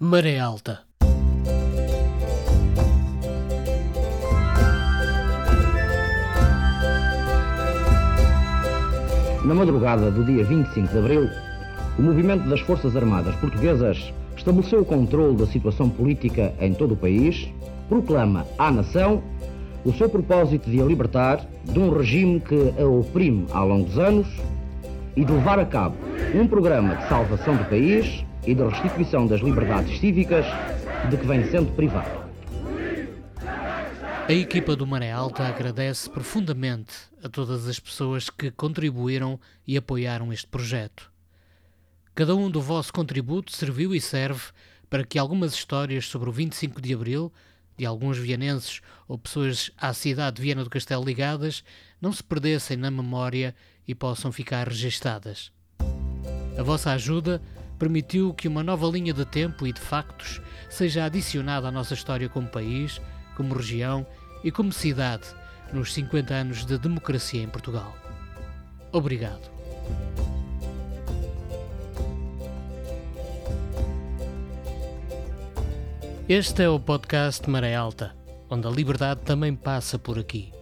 Maré Alta. Na madrugada do dia 25 de abril, o movimento das Forças Armadas Portuguesas estabeleceu o controle da situação política em todo o país, proclama à nação o seu propósito de a libertar de um regime que a oprime há longos anos e de levar a cabo um programa de salvação do país e de restituição das liberdades cívicas de que vem sendo privado. A equipa do Maré Alta agradece profundamente a todas as pessoas que contribuíram e apoiaram este projeto. Cada um do vosso contributo serviu e serve para que algumas histórias sobre o 25 de Abril, de alguns vianenses ou pessoas à cidade de Viana do Castelo ligadas, não se perdessem na memória e possam ficar registadas. A vossa ajuda permitiu que uma nova linha de tempo e de factos seja adicionada à nossa história como país, como região e como cidade nos 50 anos de democracia em Portugal. Obrigado. Este é o podcast Maré Alta, onde a liberdade também passa por aqui.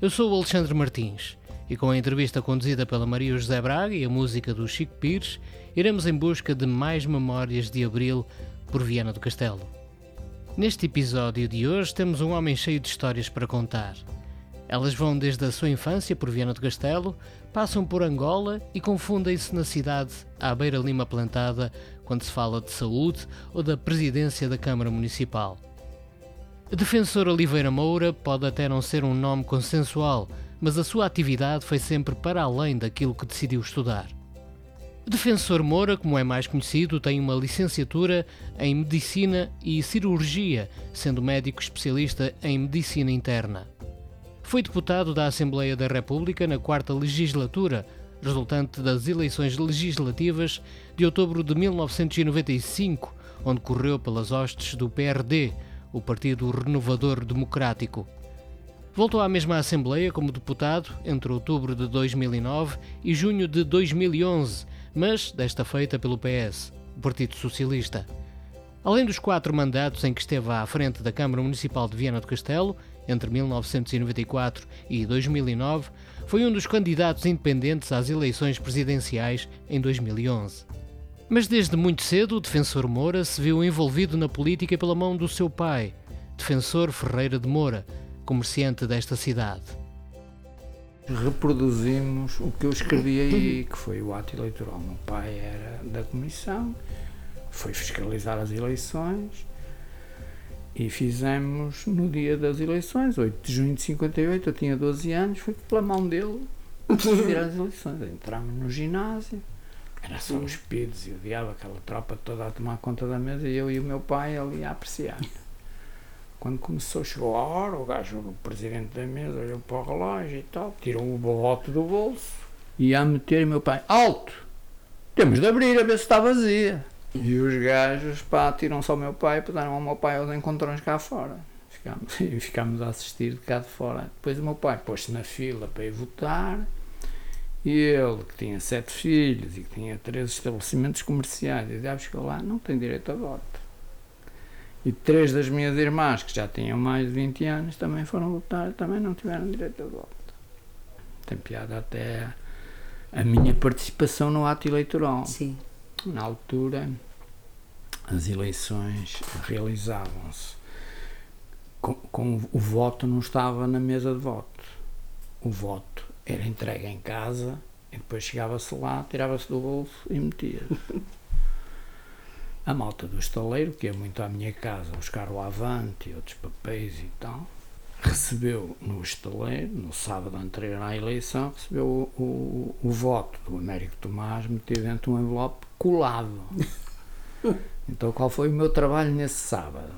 Eu sou o Alexandre Martins e com a entrevista conduzida pela Maria José Braga e a música do Chico Pires, iremos em busca de mais memórias de Abril por Viana do Castelo. Neste episódio de hoje temos um homem cheio de histórias para contar. Elas vão desde a sua infância por Viana do Castelo, passam por Angola e confundem-se na cidade à beira-lima plantada quando se fala de saúde ou da presidência da Câmara Municipal. Defensor Oliveira Moura pode até não ser um nome consensual, mas a sua atividade foi sempre para além daquilo que decidiu estudar. Defensor Moura, como é mais conhecido, tem uma licenciatura em Medicina e Cirurgia, sendo médico especialista em Medicina Interna. Foi deputado da Assembleia da República na quarta legislatura, resultante das eleições legislativas de outubro de 1995, onde correu pelas hostes do PRD, o Partido Renovador Democrático. Voltou à mesma Assembleia como deputado entre outubro de 2009 e junho de 2011 mas desta feita pelo PS, o Partido Socialista. Além dos quatro mandatos em que esteve à frente da Câmara Municipal de Viana do Castelo, entre 1994 e 2009, foi um dos candidatos independentes às eleições presidenciais em 2011. Mas desde muito cedo o defensor Moura se viu envolvido na política pela mão do seu pai, defensor Ferreira de Moura, comerciante desta cidade reproduzimos o que eu escrevi aí, que foi o ato eleitoral. Meu pai era da comissão, foi fiscalizar as eleições e fizemos no dia das eleições, 8 de junho de 58, eu tinha 12 anos, foi pela mão dele tirar as eleições. Entramos no ginásio, era só os pidos e o diabo, aquela tropa toda a tomar conta da mesa e eu e o meu pai ali a apreciar. Quando começou, chegou a hora, o gajo, o presidente da mesa, olhou para o relógio e tal, tirou o voto do bolso e ia meter meu pai, alto! Temos de abrir a ver se está vazia. E os gajos, pá, tiram só o meu pai puseram ao meu pai aos encontrões cá fora. Ficámos, e ficámos a assistir de cá de fora. Depois o meu pai pôs-se na fila para ir votar e ele, que tinha sete filhos e que tinha três estabelecimentos comerciais, e já chegou lá, não tem direito a voto. E três das minhas irmãs, que já tinham mais de 20 anos, também foram votar, também não tiveram direito a voto. Tem piada até a minha participação no ato eleitoral. Sim. Na altura, as eleições realizavam-se com, com, o voto não estava na mesa de voto. O voto era entregue em casa e depois chegava-se lá, tirava-se do bolso e metia. A malta do estaleiro, que é muito à minha casa buscar o avante e outros papéis e tal, recebeu no estaleiro, no sábado anterior à eleição, recebeu o, o, o voto do Américo Tomás metido dentro de um envelope colado. Então qual foi o meu trabalho nesse sábado?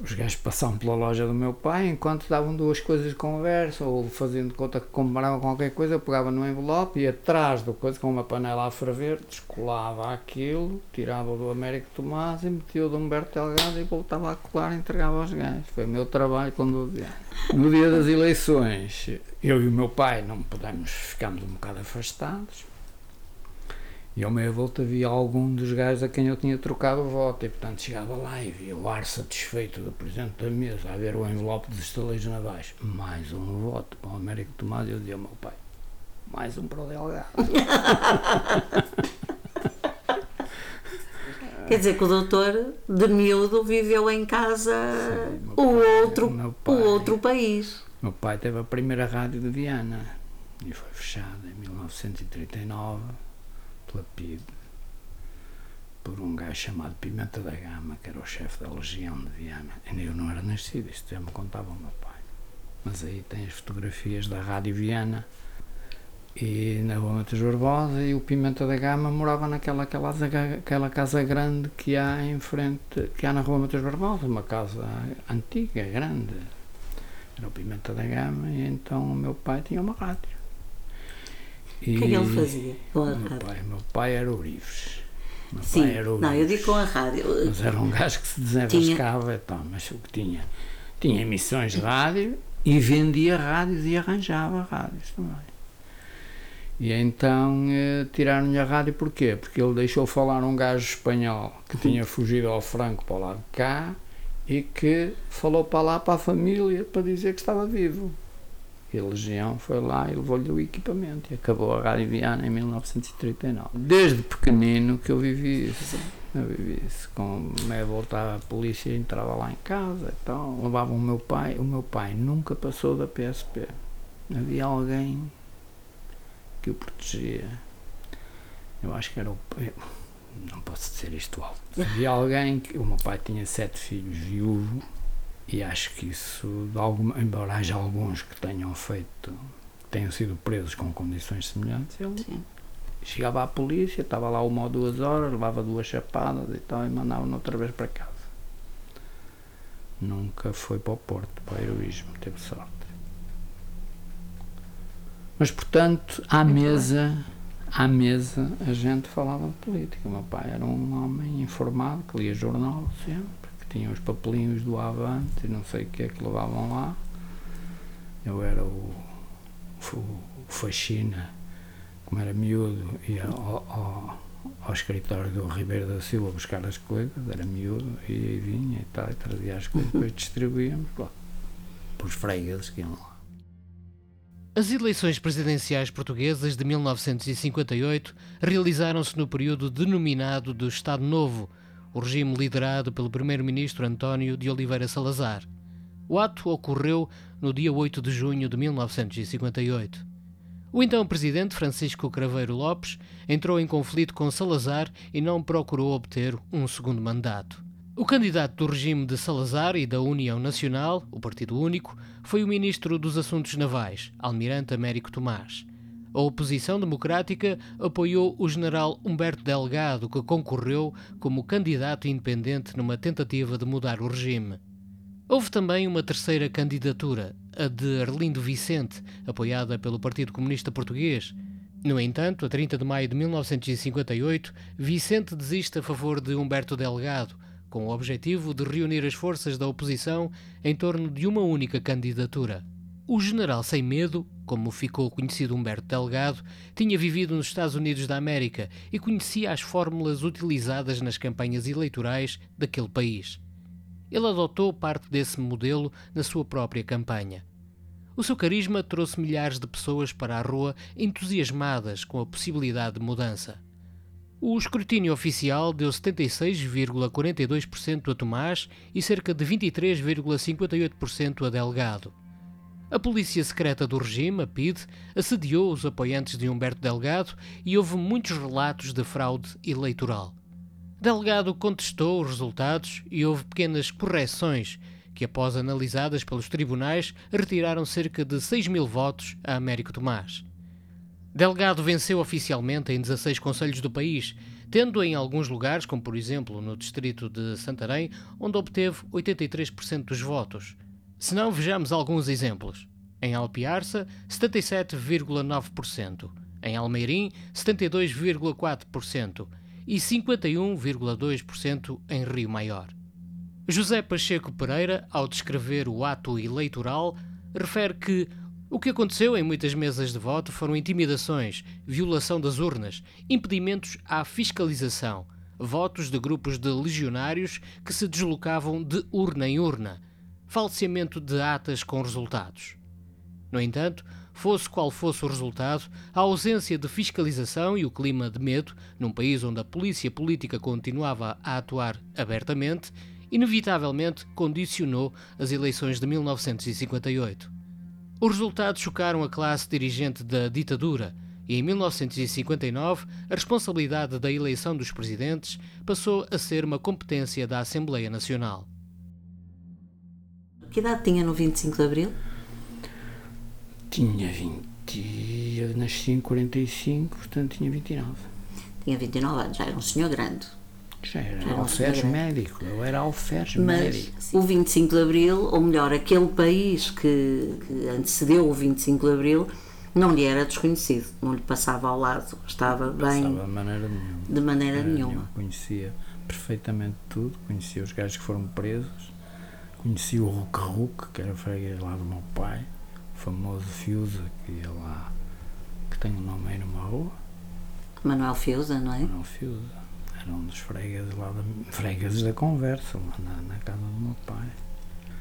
Os gajos passavam pela loja do meu pai, enquanto davam duas coisas de conversa, ou fazendo conta que compravam qualquer coisa, pegava no envelope e atrás do coisa, com uma panela a ferver, descolava aquilo, tirava do Américo Tomás e metia do Humberto Delgado e voltava a colar e entregava aos gajos. Foi o meu trabalho com 12 anos. No dia das eleições, eu e o meu pai não pudemos, ficámos um bocado afastados. E ao meia volta havia algum dos gajos a quem eu tinha trocado o voto. E portanto chegava lá e via o ar satisfeito do presidente da mesa a ver o envelope dos estaleiros navais. Mais um voto para o Américo Tomás. E eu dizia ao meu pai: mais um para o Delgado. Quer dizer que o doutor de miúdo viveu em casa Sim, o, pai- outro, meu o pai- outro país. meu pai teve a primeira rádio de Viana e foi fechada em 1939 pela por um gajo chamado Pimenta da Gama, que era o chefe da Legião de Viana. Eu não era nascido, isto já me contava o meu pai. Mas aí tem as fotografias da Rádio Viana e na Rua Matheus Barbosa e o Pimenta da Gama morava naquela aquela, aquela casa grande que há em frente, que há na Rua Matheus Barbosa, uma casa antiga, grande. Era o Pimenta da Gama e então o meu pai tinha uma rádio. O que é que ele fazia com a meu rádio? pai, meu pai era Ourives. Meu Sim, era não, eu digo com a rádio. Mas era um gajo que se desenrascava, então, mas o que tinha? Tinha emissões de rádio e vendia rádios e arranjava rádios também. E então eh, tiraram-lhe a rádio porquê? Porque ele deixou falar um gajo espanhol que tinha fugido ao Franco para o lado de cá e que falou para lá para a família para dizer que estava vivo. E a Legião foi lá e levou-lhe o equipamento e acabou a Rádio Viana em 1939. Desde pequenino que eu vivi isso. Eu vivi isso. Com meia voltava a polícia entrava lá em casa então levavam o meu pai. O meu pai nunca passou da PSP. Havia alguém que o protegia. Eu acho que era o. eu não posso dizer isto alto. Havia alguém que. O meu pai tinha sete filhos viúvo e acho que isso, alguma, embora haja alguns que tenham feito, tenham sido presos com condições semelhantes, ele Sim. chegava à polícia, estava lá uma ou duas horas, levava duas chapadas e tal, e mandava-no outra vez para casa. Nunca foi para o Porto, para o heroísmo, teve sorte. Mas, portanto, à Muito mesa, à mesa, a gente falava de política. O meu pai era um homem informado, que lia jornal sempre, tinha os papelinhos do Avante não sei o que é que levavam lá. Eu era o, o, o faxina, como era miúdo, ia ao, ao, ao escritório do Ribeiro da Silva buscar as coisas, era miúdo, ia e vinha e tal, e trazia as coisas, depois distribuíamos lá, para os fregueses que iam lá. As eleições presidenciais portuguesas de 1958 realizaram-se no período denominado do Estado Novo, o regime liderado pelo primeiro-ministro António de Oliveira Salazar. O ato ocorreu no dia 8 de junho de 1958. O então presidente Francisco Craveiro Lopes entrou em conflito com Salazar e não procurou obter um segundo mandato. O candidato do regime de Salazar e da União Nacional, o Partido Único, foi o ministro dos Assuntos Navais, Almirante Américo Tomás. A oposição democrática apoiou o general Humberto Delgado, que concorreu como candidato independente numa tentativa de mudar o regime. Houve também uma terceira candidatura, a de Arlindo Vicente, apoiada pelo Partido Comunista Português. No entanto, a 30 de maio de 1958, Vicente desiste a favor de Humberto Delgado, com o objetivo de reunir as forças da oposição em torno de uma única candidatura. O general sem medo, como ficou conhecido Humberto Delgado, tinha vivido nos Estados Unidos da América e conhecia as fórmulas utilizadas nas campanhas eleitorais daquele país. Ele adotou parte desse modelo na sua própria campanha. O seu carisma trouxe milhares de pessoas para a rua entusiasmadas com a possibilidade de mudança. O escrutínio oficial deu 76,42% a Tomás e cerca de 23,58% a Delgado. A polícia secreta do regime, a PID, assediou os apoiantes de Humberto Delgado e houve muitos relatos de fraude eleitoral. Delgado contestou os resultados e houve pequenas correções que, após analisadas pelos tribunais, retiraram cerca de 6 mil votos a Américo Tomás. Delgado venceu oficialmente em 16 conselhos do país, tendo em alguns lugares, como por exemplo no distrito de Santarém, onde obteve 83% dos votos. Se não, vejamos alguns exemplos. Em Alpiarça, 77,9%. Em Almeirim, 72,4%. E 51,2% em Rio Maior. José Pacheco Pereira, ao descrever o ato eleitoral, refere que O que aconteceu em muitas mesas de voto foram intimidações, violação das urnas, impedimentos à fiscalização, votos de grupos de legionários que se deslocavam de urna em urna, falseamento de atas com resultados. No entanto, fosse qual fosse o resultado, a ausência de fiscalização e o clima de medo, num país onde a polícia política continuava a atuar abertamente, inevitavelmente condicionou as eleições de 1958. Os resultados chocaram a classe dirigente da ditadura e em 1959 a responsabilidade da eleição dos presidentes passou a ser uma competência da Assembleia Nacional. Que idade tinha no 25 de Abril? Tinha 20. Eu nasci em 45, portanto tinha 29. Tinha 29 anos, já era um senhor grande. Já era Já era um alferes senhor médico. Eu era alferes Mas médico. o 25 de Abril, ou melhor, aquele país que, que antecedeu o 25 de Abril, não lhe era desconhecido, não lhe passava ao lado, estava bem Estava de maneira nenhuma. de maneira Maneira nenhuma. Conhecia perfeitamente tudo. Conhecia os gajos que foram presos. Conhecia o Ruque Ruque, que era freguês lá do meu pai. O famoso Fiusa, que ia lá, que tem um nome aí numa rua. Manuel Fiusa, não é? Não, Fiusa. Era um dos fregueses lá da, fregueses da conversa, lá na, na casa do meu pai.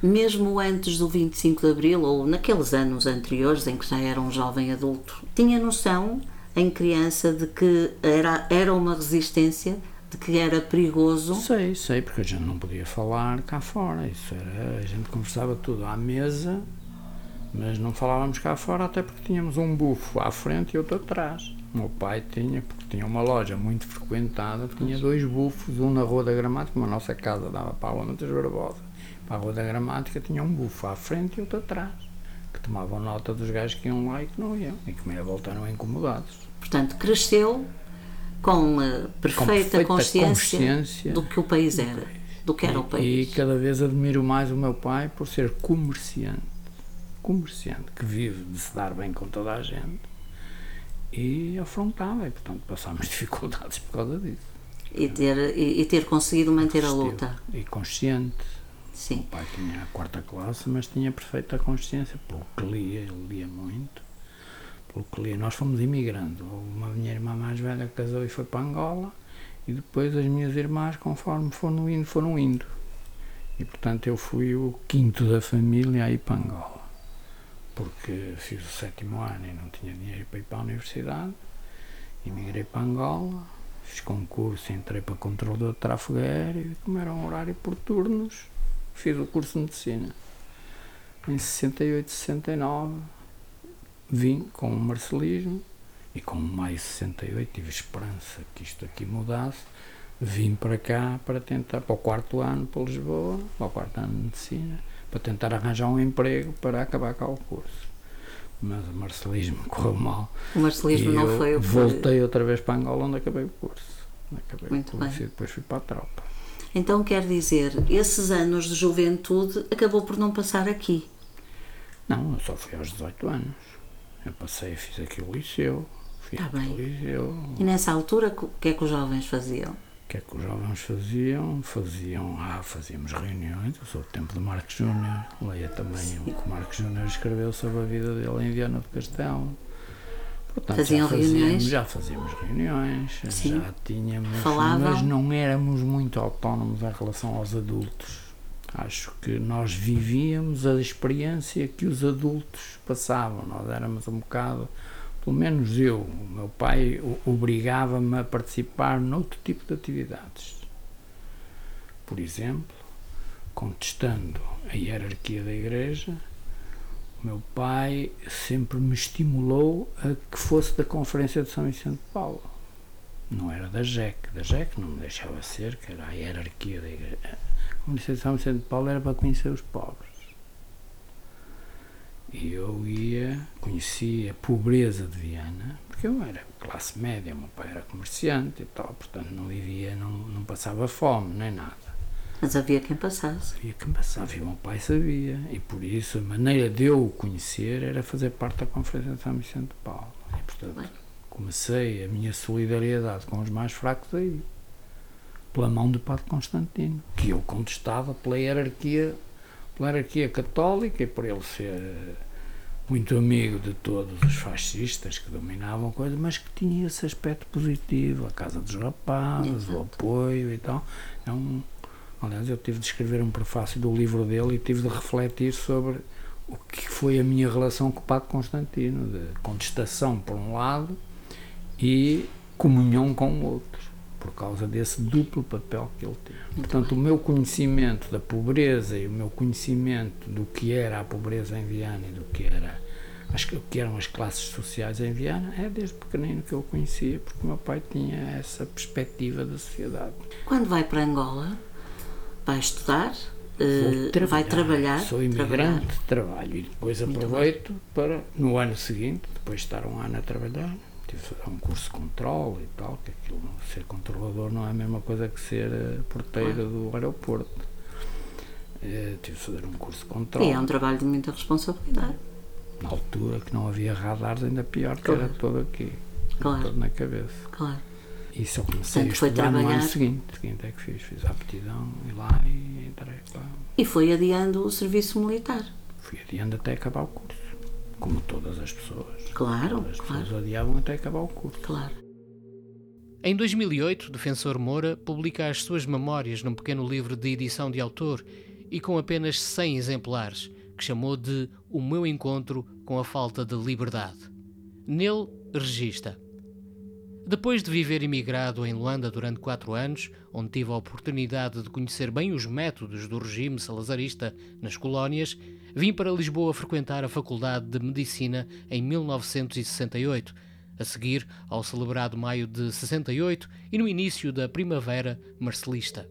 Mesmo antes do 25 de Abril, ou naqueles anos anteriores em que já era um jovem adulto, tinha noção, em criança, de que era, era uma resistência, de que era perigoso. Sei, sei, porque a gente não podia falar cá fora. Isso era, a gente conversava tudo à mesa, mas não falávamos cá fora até porque tínhamos um bufo à frente e outro atrás. O meu pai tinha, porque tinha uma loja muito frequentada, tinha dois bufos, um na Rua da Gramática, como a nossa casa dava para a Rua Montes Barbosa. Para a Rua da Gramática tinha um bufo à frente e outro atrás, que tomavam nota dos gajos que iam lá e que não iam, e que meia voltaram incomodados. Portanto, cresceu com eh, perfeita, perfeita consciência, consciência do que o país era, do que era o E, país. e cada vez admiro mais o meu pai por ser comerciante. Comerciante, que vive de se dar bem com toda a gente. E afrontava, e portanto passámos dificuldades por causa disso. E ter, e, e ter conseguido manter a luta. E consciente. O Sim. pai tinha a quarta classe, mas tinha perfeita consciência, pelo que lia, ele lia muito. Pelo que lia. Nós fomos imigrando. Uma minha irmã mais velha casou e foi para Angola, e depois as minhas irmãs, conforme foram indo, foram indo. E portanto eu fui o quinto da família a ir para Angola. Porque fiz o sétimo ano e não tinha dinheiro para ir para a universidade. Emigrei para Angola, fiz concurso, entrei para controlador de tráfego aéreo e como era um horário por turnos, fiz o curso de medicina. Em 68, 69 vim com o marcelismo e com maio de 68 tive esperança que isto aqui mudasse. Vim para cá para tentar, para o quarto ano para Lisboa, para o quarto ano de medicina, para tentar arranjar um emprego para acabar cá o curso. Mas o marcelismo correu mal. O marcelismo não foi o que Voltei outra vez para Angola onde acabei o curso. Acabei Muito o curso bem. e depois fui para a tropa. Então quer dizer, esses anos de juventude acabou por não passar aqui. Não, eu só fui aos 18 anos. Eu passei, fiz aqui o liceu. Fiz Tá bem. o liceu. E nessa altura, o que é que os jovens faziam? O que é que os jovens faziam? Faziam, ah, fazíamos reuniões. Eu sou do tempo de Marcos Júnior. Leia também o que Marcos Júnior escreveu sobre a vida dele em Viana do Castelo. Portanto, Faziam já fazíamos, reuniões? Já fazíamos reuniões, Sim. já tínhamos, Falavam? mas não éramos muito autónomos em relação aos adultos. Acho que nós vivíamos a experiência que os adultos passavam. Nós éramos um bocado, pelo menos eu, o meu pai obrigava-me a participar noutro tipo de atividades. Por exemplo, contestando a hierarquia da igreja, o meu pai sempre me estimulou a que fosse da Conferência de São Vicente de Paulo. Não era da JEC. Da JEC não me deixava ser, que era a hierarquia da igreja. A Conferência de São Vicente de Paulo era para conhecer os pobres. E eu ia, conhecia a pobreza de Viana, porque eu era classe média, meu pai era comerciante e tal, portanto não vivia, não, não passava fome, nem nada. Mas havia quem passasse. Sabia quem passava e o meu pai sabia. E por isso a maneira de eu o conhecer era fazer parte da Conferência de São Vicente de Paulo. E portanto Bem. Comecei a minha solidariedade com os mais fracos aí. Pela mão do Padre Constantino, que eu contestava pela hierarquia, pela hierarquia católica e por ele ser muito amigo de todos os fascistas que dominavam a coisa, mas que tinha esse aspecto positivo, a casa dos rapazes, Exato. o apoio e tal. É um, aliás, eu tive de escrever um prefácio do livro dele e tive de refletir sobre o que foi a minha relação com o Padre Constantino, de contestação por um lado e comunhão com o outro, por causa desse duplo papel que ele tinha. Portanto, o meu conhecimento da pobreza e o meu conhecimento do que era a pobreza em Viana e do que era as, que eram as classes sociais em Viana é desde pequenino que eu conhecia, porque o meu pai tinha essa perspectiva da sociedade. Quando vai para Angola, vai estudar, Vou eh, vai trabalhar. Sou trabalhar. imigrante, trabalho e depois aproveito para, no ano seguinte, depois de estar um ano a trabalhar, fazer um curso de controle e tal, que aquilo, ser controlador não é a mesma coisa que ser eh, porteiro do aeroporto. Eh, tive de fazer um curso de controle. E é um trabalho de muita responsabilidade. Na altura que não havia radares, ainda pior, que era todo aqui, Claro. todo na cabeça. Claro. E só comecei Portanto, a estudar no ano trabalhar. seguinte. seguinte é que fiz, fiz a aptidão e lá e entrei lá. E foi adiando o serviço militar. Fui adiando até acabar o curso. Como todas as pessoas. Claro, as claro. pessoas adiavam até acabar o curso. Claro. Em 2008, Defensor Moura publica as suas memórias num pequeno livro de edição de autor e com apenas 100 exemplares, que chamou de O Meu Encontro com a Falta de Liberdade. Nele, regista. Depois de viver imigrado em Luanda durante quatro anos, onde tive a oportunidade de conhecer bem os métodos do regime salazarista nas colónias, vim para Lisboa frequentar a Faculdade de Medicina em 1968, a seguir ao celebrado Maio de 68 e no início da Primavera Marcelista.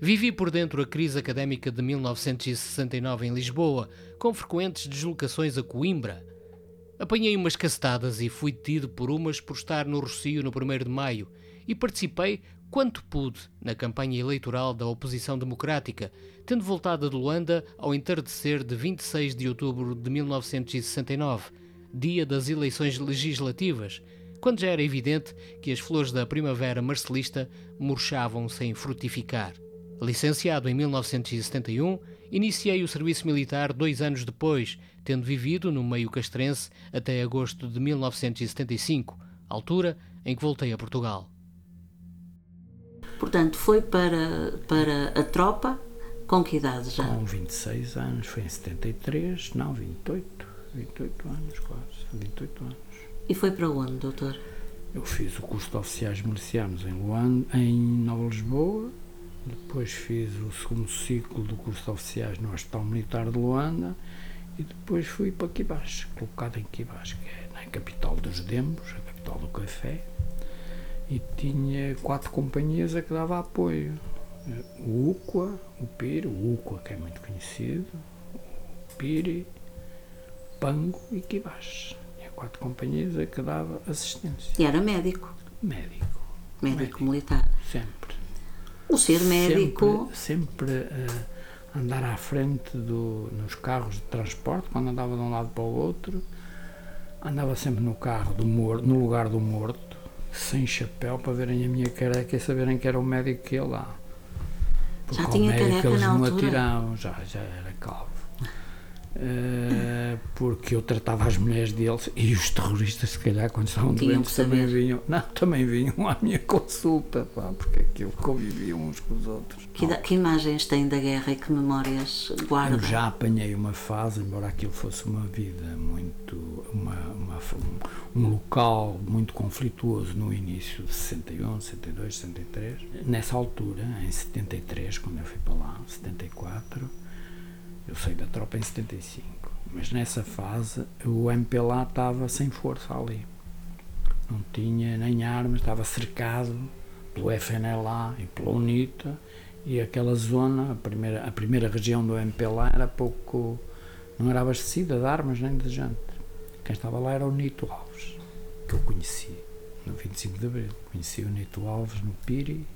Vivi por dentro a crise académica de 1969 em Lisboa, com frequentes deslocações a Coimbra. Apanhei umas cacetadas e fui detido por umas por estar no Rocio no 1 de Maio e participei quanto pude na campanha eleitoral da oposição democrática, tendo voltado de Luanda ao entardecer de 26 de outubro de 1969, dia das eleições legislativas, quando já era evidente que as flores da primavera marcelista murchavam sem frutificar. Licenciado em 1971, iniciei o serviço militar dois anos depois, tendo vivido no meio castrense até agosto de 1975, altura em que voltei a Portugal. Portanto, foi para, para a tropa com que idade já? Com 26 anos, foi em 73, não, 28. 28 anos quase, 28 anos. E foi para onde, doutor? Eu fiz o curso de oficiais milicianos em Luanda, em Nova Lisboa, depois fiz o segundo ciclo do curso de oficiais no Hospital Militar de Luanda e depois fui para Quibás, colocado em Quibás, que é na capital dos Dembos, a capital do café, e tinha quatro companhias a que dava apoio. O UCA, o PIR, o UCA que é muito conhecido, o PIRI, Pango e Quibás. Tinha quatro companhias a que dava assistência. E era médico, Médico, médico, Médico. militar. sempre. O ser médico, Sempre, sempre eh, andar à frente do, nos carros de transporte, quando andava de um lado para o outro, andava sempre no carro do morto, no lugar do morto, sem chapéu, para verem a minha careca e saberem que era o médico que ia lá. Porque Já tinha médico careca eles na não altura? atiravam, já, já era calvo. Eh, porque eu tratava as mulheres deles e os terroristas, se calhar, quando estavam Tinham doentes, também vinham. Não, também vinham à minha consulta, pá, porque aquilo conviviam uns com os outros. que, que imagens tem da guerra e que memórias guarda? Eu já apanhei uma fase, embora aquilo fosse uma vida muito. Uma, uma- um local muito conflituoso no início de 61, 62, 63. Nessa altura, em 73, quando eu fui para lá, 74, eu saí da tropa em 75. Mas nessa fase, o MPLA estava sem força ali. Não tinha nem armas, estava cercado pelo FNLA e pela UNITA e aquela zona, a primeira, a primeira região do MPLA era pouco, não era abastecida de armas nem de gente. Quem estava lá era o Nito Alves, que eu conheci no 25 de Abril. Conheci o Nito Alves no Piri,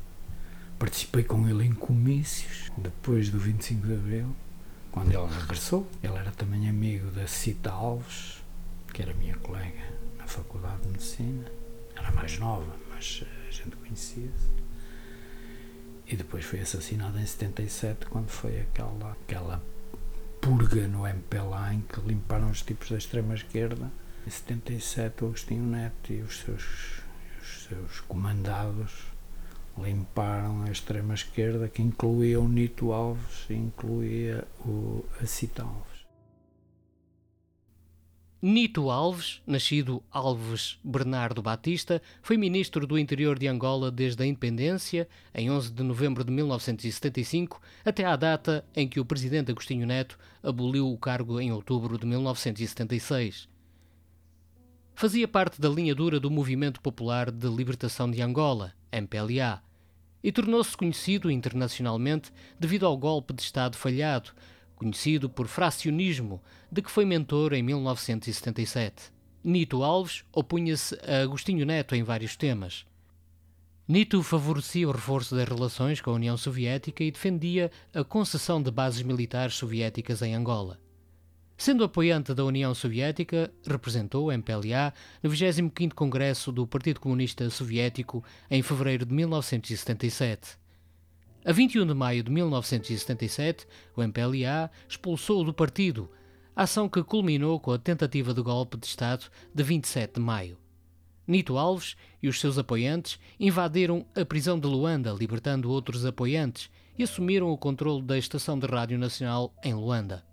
participei com ele em comícios depois do 25 de Abril, quando ele regressou. Ele era também amigo da Cita Alves, que era minha colega na Faculdade de Medicina. Era mais nova, mas a gente conhecia-se. E depois foi assassinado em 77, quando foi aquela, aquela purga no MPLA em que limparam os tipos da extrema-esquerda. Em 77, o Agostinho Neto e os seus, os seus comandados limparam a extrema-esquerda, que incluía o Nito Alves incluía o Acita Alves. Nito Alves, nascido Alves Bernardo Batista, foi ministro do interior de Angola desde a independência, em 11 de novembro de 1975, até à data em que o presidente Agostinho Neto aboliu o cargo em outubro de 1976. Fazia parte da linha dura do Movimento Popular de Libertação de Angola, MPLA, e tornou-se conhecido internacionalmente devido ao golpe de Estado falhado, conhecido por fracionismo, de que foi mentor em 1977. Nito Alves opunha-se a Agostinho Neto em vários temas. Nito favorecia o reforço das relações com a União Soviética e defendia a concessão de bases militares soviéticas em Angola. Sendo apoiante da União Soviética, representou o MPLA no 25º Congresso do Partido Comunista Soviético em fevereiro de 1977. A 21 de maio de 1977, o MPLA expulsou do partido, ação que culminou com a tentativa de golpe de Estado de 27 de maio. Nito Alves e os seus apoiantes invadiram a prisão de Luanda, libertando outros apoiantes, e assumiram o controle da estação de rádio nacional em Luanda.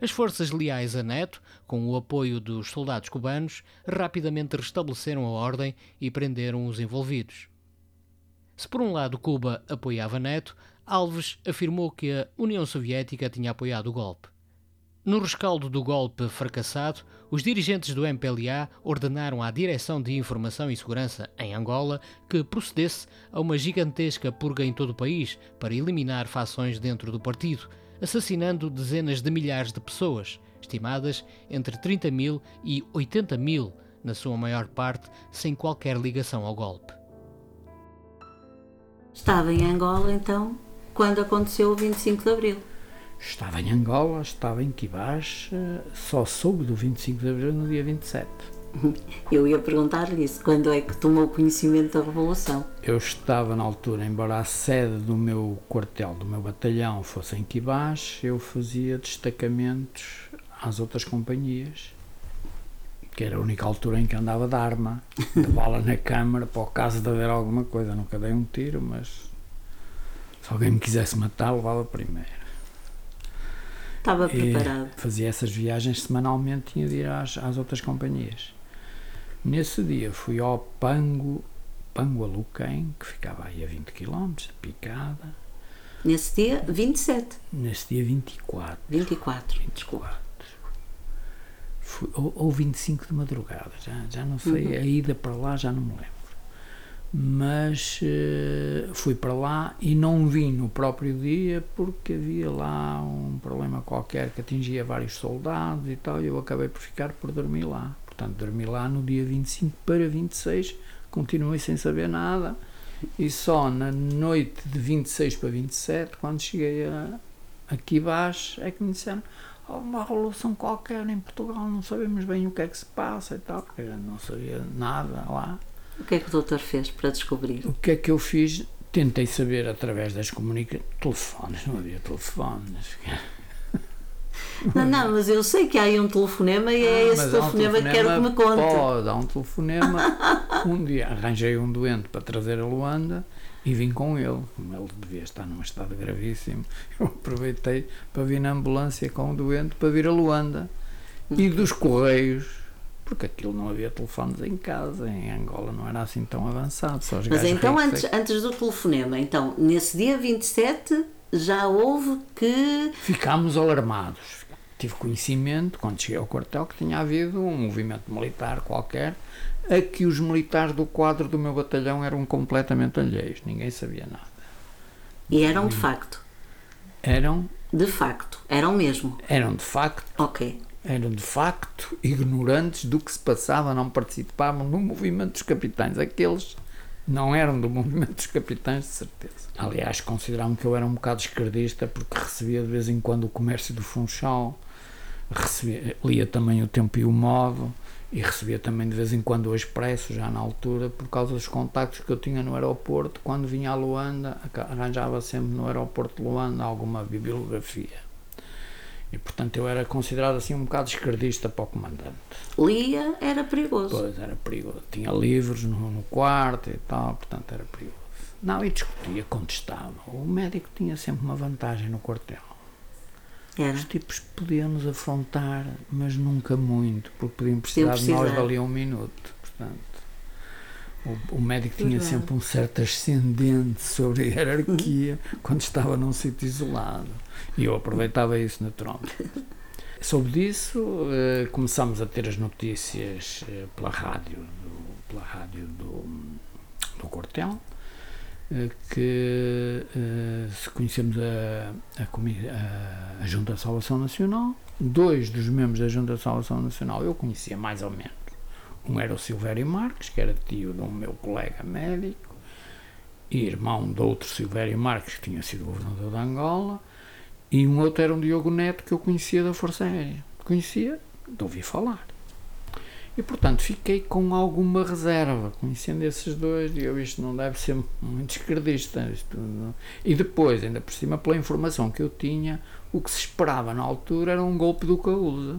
As forças leais a Neto, com o apoio dos soldados cubanos, rapidamente restabeleceram a ordem e prenderam os envolvidos. Se por um lado Cuba apoiava Neto, Alves afirmou que a União Soviética tinha apoiado o golpe. No rescaldo do golpe fracassado, os dirigentes do MPLA ordenaram à Direção de Informação e Segurança em Angola que procedesse a uma gigantesca purga em todo o país para eliminar fações dentro do partido, assassinando dezenas de milhares de pessoas, estimadas entre 30 mil e 80 mil, na sua maior parte sem qualquer ligação ao golpe. Estava em Angola então quando aconteceu o 25 de Abril. Estava em Angola, estava em Quibás, só soube do 25 de Abril no dia 27. Eu ia perguntar-lhe isso, quando é que tomou conhecimento da Revolução? Eu estava na altura, embora a sede do meu quartel, do meu batalhão, fosse em Quibás, eu fazia destacamentos às outras companhias, que era a única altura em que andava de arma, de bala na câmara, para o caso de haver alguma coisa. Nunca dei um tiro, mas se alguém me quisesse matar, levava primeiro. Estava preparado. E fazia essas viagens semanalmente, tinha de ir às, às outras companhias. Nesse dia fui ao Pango, Pango Aluquém, que ficava aí a 20 km, picada. Nesse dia, 27. Nesse dia, 24. 24. 24. Fui, ou, ou 25 de madrugada, já, já não sei, uhum. a ida para lá já não me lembro. Mas uh, fui para lá e não vim no próprio dia porque havia lá um problema qualquer que atingia vários soldados e tal, e eu acabei por ficar por dormir lá. Portanto, dormi lá no dia 25 para 26, continuei sem saber nada, e só na noite de 26 para 27, quando cheguei a, aqui baixo, é que me disseram houve uma revolução qualquer em Portugal, não sabemos bem o que é que se passa e tal, porque eu não sabia nada lá. O que é que o doutor fez para descobrir? O que é que eu fiz? Tentei saber através das comunicações, telefones, não havia telefones. Não, não, mas eu sei que há aí um telefonema e é ah, esse telefonema, um telefonema que quero que me conte. Pode, há um telefonema. um dia arranjei um doente para trazer a Luanda e vim com ele. Como ele devia estar num estado gravíssimo, eu aproveitei para vir na ambulância com o doente para vir a Luanda. E dos Correios, porque aquilo não havia telefones em casa, em Angola não era assim tão avançado. Só os Mas então, antes, antes do telefonema, então, nesse dia 27 já houve que. Ficámos alarmados tive conhecimento, quando cheguei ao quartel, que tinha havido um movimento militar qualquer a que os militares do quadro do meu batalhão eram completamente alheios, ninguém sabia nada. E eram de facto? Eram? De facto, eram mesmo? Eram de facto. Ok. Eram de facto ignorantes do que se passava, não participavam no movimento dos capitães. Aqueles não eram do movimento dos capitães, de certeza. Aliás, consideravam que eu era um bocado esquerdista porque recebia de vez em quando o comércio do Funchal recebia, lia também o Tempo e o Modo e recebia também de vez em quando o Expresso, já na altura, por causa dos contactos que eu tinha no aeroporto. Quando vinha a Luanda, arranjava sempre no aeroporto de Luanda alguma bibliografia. E portanto eu era considerado assim um bocado esquerdista para o comandante. Lia era perigoso. Pois era perigoso. Tinha livros no, no quarto e tal, portanto era perigoso. Não, e discutia, contestava. O médico tinha sempre uma vantagem no quartel. Era. Os tipos podiam-nos afrontar, mas nunca muito, porque podiam precisar, Podiam de nós precisar. dali a um minuto. Portanto, o, o médico tinha Verdade. sempre um certo ascendente sobre a hierarquia quando estava num sítio isolado. E eu aproveitava isso naturalmente. Soube disso, eh, começámos a ter as notícias eh, pela rádio, do, pela rádio do, do eh, que eh, se conhecemos a, a, a- Junta de Salvação Nacional, dois dos membros da Junta de Salvação Nacional eu conhecia mais ou menos. Um era o Silvério Marques, que era tio de um meu colega médico, e irmão de outro Silvério Marques, que tinha sido governador de Angola, e um outro era um Diogo Neto, que eu conhecia da Força Aérea. Conhecia, de ouvir falar. E portanto fiquei com alguma reserva, conhecendo esses dois, e eu isto não deve ser muito esquerdista. E depois, ainda por cima, pela informação que eu tinha, o que se esperava na altura era um golpe do Causa.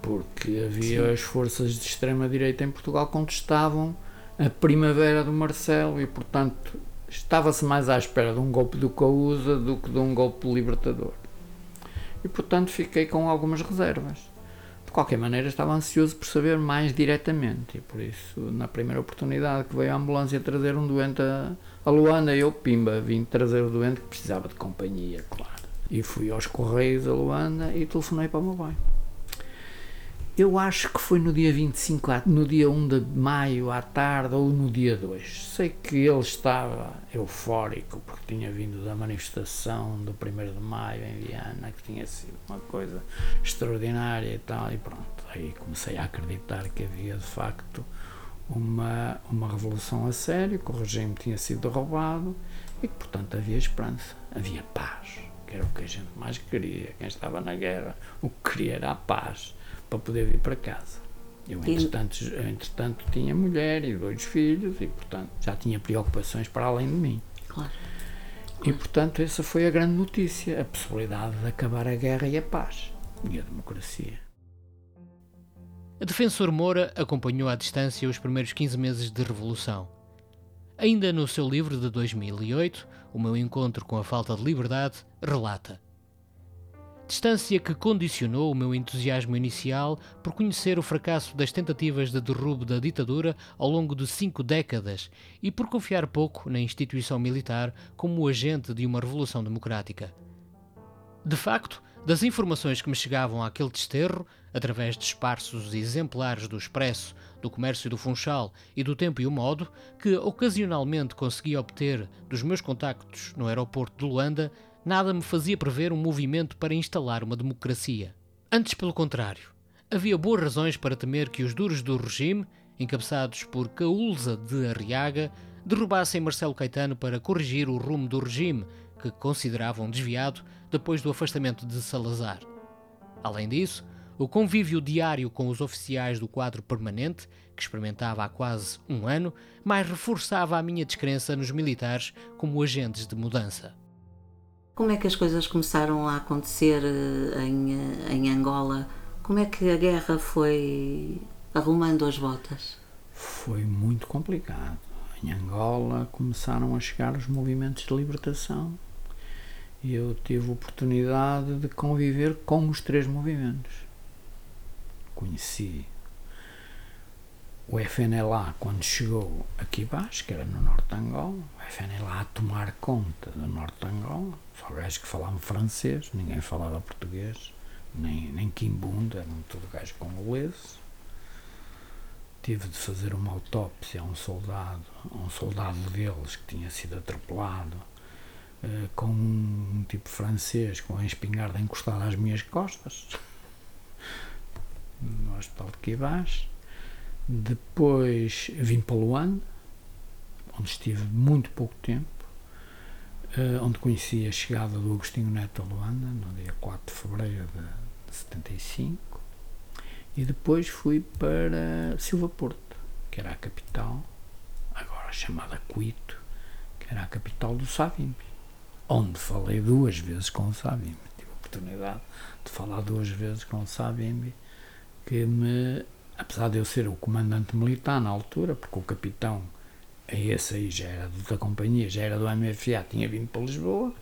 Porque havia as forças de extrema-direita em Portugal que contestavam a primavera do Marcelo e, portanto, estava-se mais à espera de um golpe do Causa do que de um golpe libertador. E, portanto, fiquei com algumas reservas. Qualquer maneira, estava ansioso por saber mais diretamente e, por isso, na primeira oportunidade que veio a ambulância trazer um doente a, a Luanda, eu, pimba, vim trazer o doente que precisava de companhia, claro. E fui aos Correios a Luanda e telefonei para o meu pai. Eu acho que foi no dia 25, à- no dia 1 de maio à tarde ou no dia 2. Sei que ele estava eufórico porque tinha vindo da manifestação do 1 de maio em Viana, que tinha sido uma coisa extraordinária e tal, e pronto. Aí comecei a acreditar que havia de facto uma, uma revolução a sério, que o regime tinha sido roubado e que, portanto, havia esperança, havia paz, que era o que a gente mais queria. Quem estava na guerra, o que queria era a paz para poder vir para casa. Eu, entretanto, entretanto, tinha mulher e dois filhos e, portanto, já tinha preocupações para além de mim. Claro. E, portanto, essa foi a grande notícia: a possibilidade de acabar a guerra e a paz e a democracia. A defensor Moura acompanhou à distância os primeiros 15 meses de Revolução. Ainda no seu livro de 2008, O meu encontro com a falta de liberdade, relata: Distância que condicionou o meu entusiasmo inicial por conhecer o fracasso das tentativas de derrubo da ditadura ao longo de cinco décadas e por confiar pouco na instituição militar como agente de uma revolução democrática. De facto, das informações que me chegavam àquele desterro, através de esparsos exemplares do Expresso, do Comércio do Funchal e do Tempo e o Modo, que ocasionalmente conseguia obter dos meus contactos no aeroporto de Luanda, nada me fazia prever um movimento para instalar uma democracia. Antes, pelo contrário, havia boas razões para temer que os duros do regime, encabeçados por Caúlza de Arriaga, derrubassem Marcelo Caetano para corrigir o rumo do regime, que consideravam desviado depois do afastamento de Salazar. Além disso, o convívio diário com os oficiais do quadro permanente, que experimentava há quase um ano, mais reforçava a minha descrença nos militares como agentes de mudança. Como é que as coisas começaram a acontecer eh, em, eh, em Angola? Como é que a guerra foi arrumando as botas? Foi muito complicado. Em Angola começaram a chegar os movimentos de libertação e eu tive oportunidade de conviver com os três movimentos. Conheci o FNLA quando chegou aqui baixo, que era no norte de Angola, o FNLA a tomar conta do norte de Angola, só gajos que falavam francês, ninguém falava português, nem, nem quimbunda, eram tudo gajos congoleses tive de fazer uma autópsia a um soldado, a um soldado deles que tinha sido atropelado eh, com um tipo francês com a espingarda encostada às minhas costas no hospital de Quibás. Depois vim para Luanda, onde estive muito pouco tempo, eh, onde conheci a chegada do Agostinho Neto a Luanda, no dia 4 de fevereiro de, de 75. E depois fui para Silva Porto, que era a capital, agora chamada Cuito, que era a capital do Savimbi, onde falei duas vezes com o Savimbi. Tive a oportunidade de falar duas vezes com o Sabimbi, que me, apesar de eu ser o comandante militar na altura, porque o capitão, esse aí já era da companhia, já era do MFA, tinha vindo para Lisboa,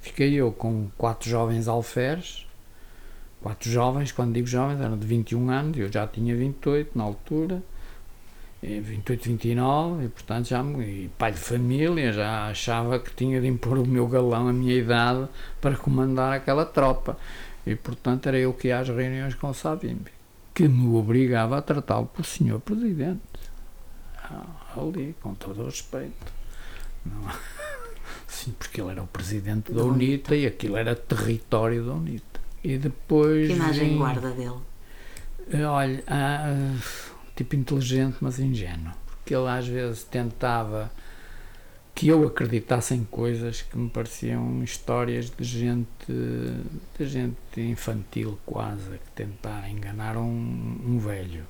fiquei eu com quatro jovens alferes, quatro jovens, quando digo jovens, eram de 21 anos, eu já tinha 28 na altura, 28, 29, e portanto já e pai de família, já achava que tinha de impor o meu galão, a minha idade, para comandar aquela tropa. E portanto era eu que ia às reuniões com o Sabimbi, que me obrigava a tratá-lo por senhor presidente. Ah, ali, com todo o respeito. Não. Sim, porque ele era o presidente da UNITA e aquilo era território da UNITA. E depois. Que imagem guarda dele? Olha, ah, tipo inteligente, mas ingênuo. Porque ele às vezes tentava que eu acreditasse em coisas que me pareciam histórias de gente, de gente infantil quase, que tentara enganar um, um velho.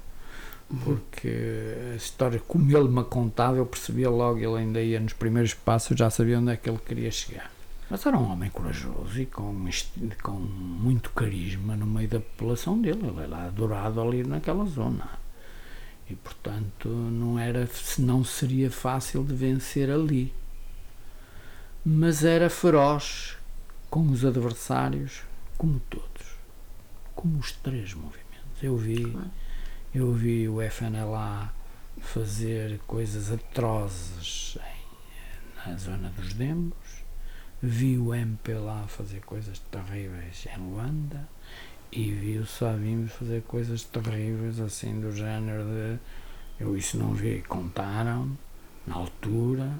Uhum. Porque a história, como ele me contava, eu percebia logo, ele ainda ia nos primeiros passos, já sabia onde é que ele queria chegar. Mas era um homem corajoso e com, com muito carisma no meio da população dele. Ele era adorado ali naquela zona. E, portanto, não, era, não seria fácil de vencer ali. Mas era feroz com os adversários, como todos. Como os três movimentos. Eu vi, eu vi o FNLA fazer coisas atrozes em, na zona dos Demos, vi o MPLA fazer coisas terríveis em Luanda e vi o Savimbi fazer coisas terríveis assim do género de eu isso não vi, contaram na altura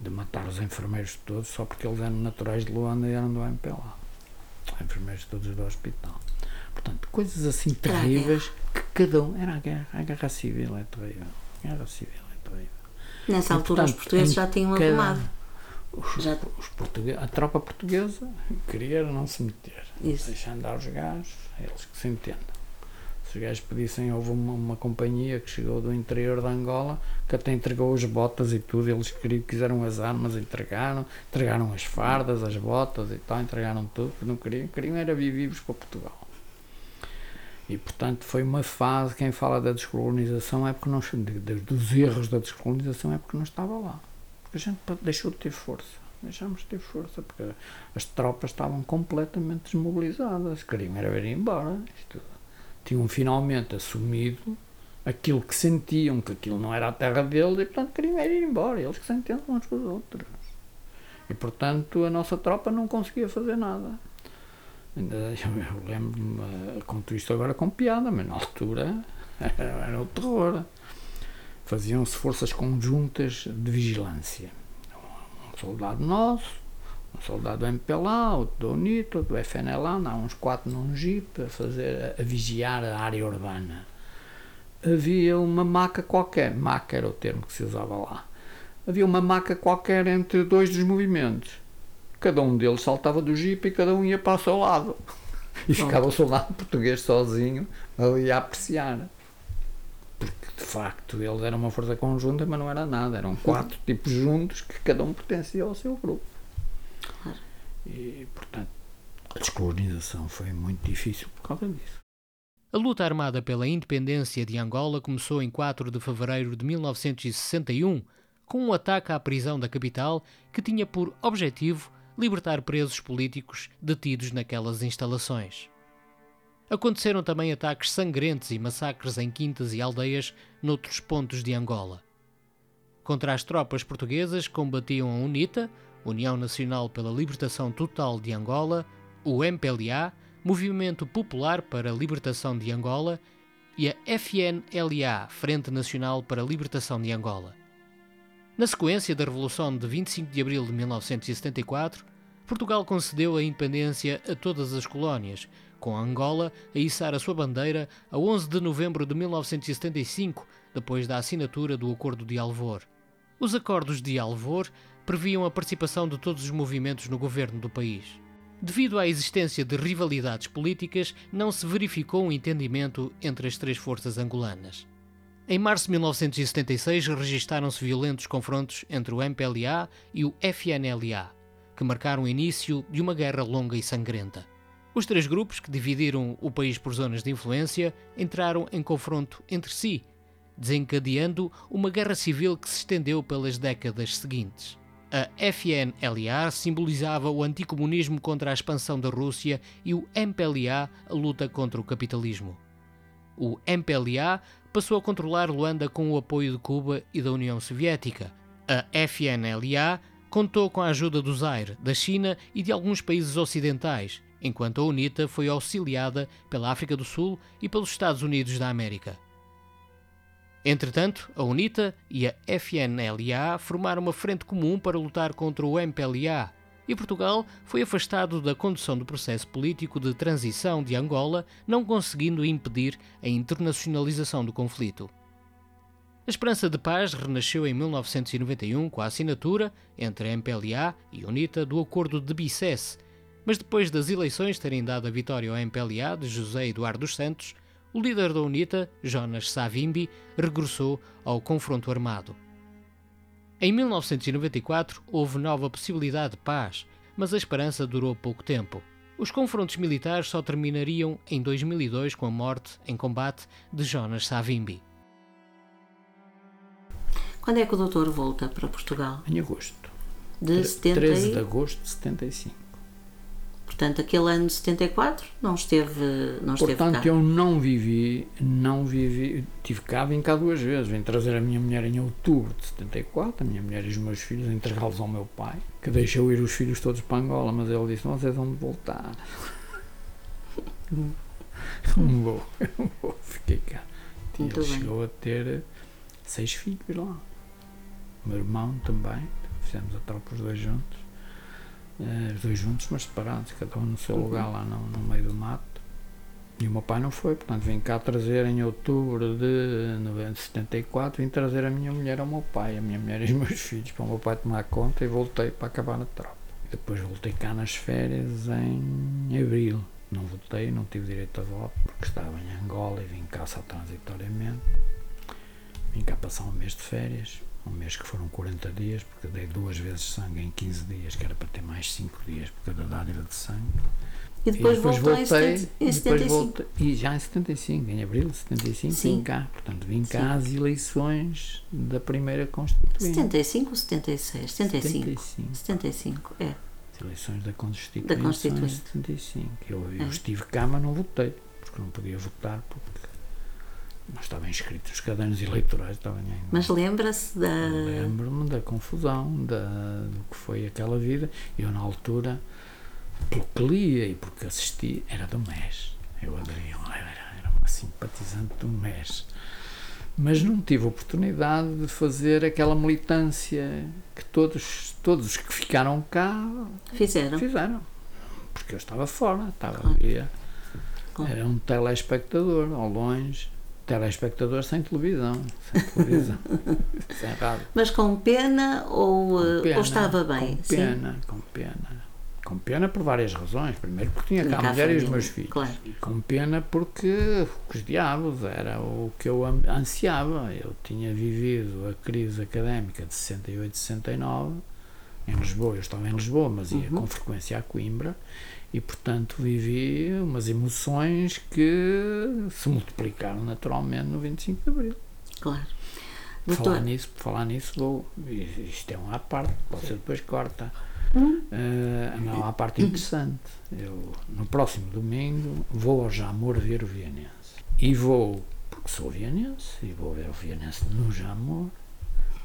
de matar os enfermeiros todos só porque eles eram naturais de Luanda e eram do MPLA enfermeiros todos do hospital. Portanto, coisas assim terríveis que cada um, era a guerra a guerra civil é terrível a guerra civil é terrível. Nessa e, altura portanto, os portugueses já tinham arrumado os, Já... os a tropa portuguesa queria não se meter, Isso. deixar andar os gajos, eles que se entendam. Se os gajos pedissem, houve uma, uma, companhia que chegou do interior da Angola que até entregou as botas e tudo, eles queriam, quiseram as armas, entregaram, entregaram as fardas, as botas e tal, entregaram tudo, não queriam, queriam era vir vivos para Portugal. E portanto foi uma fase, quem fala da descolonização é porque não, dos erros da descolonização é porque não estava lá a gente deixou de ter força. Deixámos de ter força, porque as tropas estavam completamente desmobilizadas. Queriam era ir embora. Isto, tinham finalmente assumido aquilo que sentiam, que aquilo não era a terra deles, e portanto queriam ir embora. Eles que se entendem uns com os outros. E portanto a nossa tropa não conseguia fazer nada. Eu lembro-me, eh, conto isto agora com piada, mas na altura era, era o terror faziam-se forças conjuntas de vigilância. Um soldado nosso, um soldado do MPLA, outro do UNIT, outro do FNLA, há uns quatro num jeep a, fazer, a vigiar a área urbana. Havia uma maca qualquer, maca era o termo que se usava lá. Havia uma maca qualquer entre dois dos movimentos. Cada um deles saltava do jeep e cada um ia para o seu lado. E ficava o soldado português sozinho ali a apreciar de facto, eles eram uma força conjunta, mas não era nada. Eram quatro tipos juntos que cada um pertencia ao seu grupo. Claro. E, portanto, a descolonização foi muito difícil por causa disso. A luta armada pela independência de Angola começou em 4 de fevereiro de 1961, com um ataque à prisão da capital que tinha por objetivo libertar presos políticos detidos naquelas instalações. Aconteceram também ataques sangrentos e massacres em quintas e aldeias noutros pontos de Angola. Contra as tropas portuguesas combatiam a UNITA, União Nacional pela Libertação Total de Angola, o MPLA, Movimento Popular para a Libertação de Angola, e a FNLA, Frente Nacional para a Libertação de Angola. Na sequência da Revolução de 25 de abril de 1974, Portugal concedeu a independência a todas as colónias, com Angola a içar a sua bandeira a 11 de novembro de 1975, depois da assinatura do Acordo de Alvor. Os acordos de Alvor previam a participação de todos os movimentos no governo do país. Devido à existência de rivalidades políticas, não se verificou um entendimento entre as três forças angolanas. Em março de 1976 registaram-se violentos confrontos entre o MPLA e o FNLA, que marcaram o início de uma guerra longa e sangrenta. Os três grupos, que dividiram o país por zonas de influência, entraram em confronto entre si, desencadeando uma guerra civil que se estendeu pelas décadas seguintes. A FNLA simbolizava o anticomunismo contra a expansão da Rússia e o MPLA a luta contra o capitalismo. O MPLA passou a controlar Luanda com o apoio de Cuba e da União Soviética. A FNLA contou com a ajuda do Zaire, da China e de alguns países ocidentais, enquanto a UNITA foi auxiliada pela África do Sul e pelos Estados Unidos da América. Entretanto, a UNITA e a FNLA formaram uma frente comum para lutar contra o MPLA, e Portugal foi afastado da condução do processo político de transição de Angola, não conseguindo impedir a internacionalização do conflito. A esperança de paz renasceu em 1991 com a assinatura, entre a MPLA e UNITA, do Acordo de Bicesse, mas depois das eleições terem dado a vitória ao MPLA de José Eduardo dos Santos, o líder da UNITA, Jonas Savimbi, regressou ao confronto armado. Em 1994 houve nova possibilidade de paz, mas a esperança durou pouco tempo. Os confrontos militares só terminariam em 2002 com a morte em combate de Jonas Savimbi. Quando é que o doutor volta para Portugal? Em agosto. De 70 13 e... de agosto de 75. Portanto, aquele ano de 74 não esteve, não esteve Portanto, cá. eu não vivi, não vivi, tive cá, vim cá duas vezes. Vim trazer a minha mulher em outubro de 74, a minha mulher e os meus filhos, entregá-los ao meu pai, que deixou ir os filhos todos para Angola, mas ele disse: Vocês vão voltar. Não vou, não vou, fiquei cá. E ele bem. chegou a ter seis filhos lá. O meu irmão também, fizemos a tropa os dois juntos. Eh, os dois juntos, mas separados, cada um no seu Uhum. lugar lá no, no meio do mato. E o meu pai não foi, portanto vim cá trazer em outubro de 90 74, vim trazer a minha mulher ao meu pai, a minha mulher e os meus filhos, para o meu pai tomar conta e voltei para acabar na tropa. Depois voltei cá nas férias em abril. Não voltei, não tive direito a voto porque estava em Angola e vim cá só transitoriamente. Vim cá passar um mês de férias, um mês que foram 40 dias, porque dei duas vezes sangue em 15 dias, que era para ter mais 5 dias por cada dádiva de sangue. E depois, E depois voltei, em, 70, em e depois 75. voltei- e já em 75, em abril de 75, Sim. vim cá. Portanto, vim cá Sim. às eleições da primeira Constituinte. 75 ou 76? 75. 75. 75, é. As eleições da Constituinte. Da Constituinte. 75. Eu, eu É. estive cá, mas não votei, porque não podia votar, porque não estavam inscritos os cadernos eleitorais. Estavam Mas lembra-se da. Lembro-me da confusão, da, do que foi aquela vida. Eu, na altura, pelo que lia e porque assisti, era do MES. Eu aderi, era, era uma simpatizante do MES. Mas não tive oportunidade de fazer aquela militância que todos, todos os que ficaram cá Fizeram. fizeram. Porque eu estava fora, estava ali. Claro. Era um telespectador, ao longe. Telespectador sem televisão. Sem televisão. sem rádio. Mas com pena ou, Com eh, pena, ou estava bem? Com Sim. pena, com pena. Com pena por várias razões. Primeiro porque tinha cá a mulher e os meus filhos. claro. Com pena porque os diabos era o que eu an- ansiava. Eu tinha vivido a crise académica de 68, 69 em Lisboa. Eu estava em Lisboa, mas ia Uhum. com frequência a Coimbra. E, portanto, vivi umas emoções que se multiplicaram naturalmente no 25 de Abril. Claro. Por Doutor, falar nisso, por falar nisso, vou. Isto é um à parte, você depois corta. Hum? Eh, não, à parte interessante. Eu, no próximo domingo, vou ao Jamor ver o Vianense. E vou, porque sou vianense, e vou ver o Vianense no Jamor,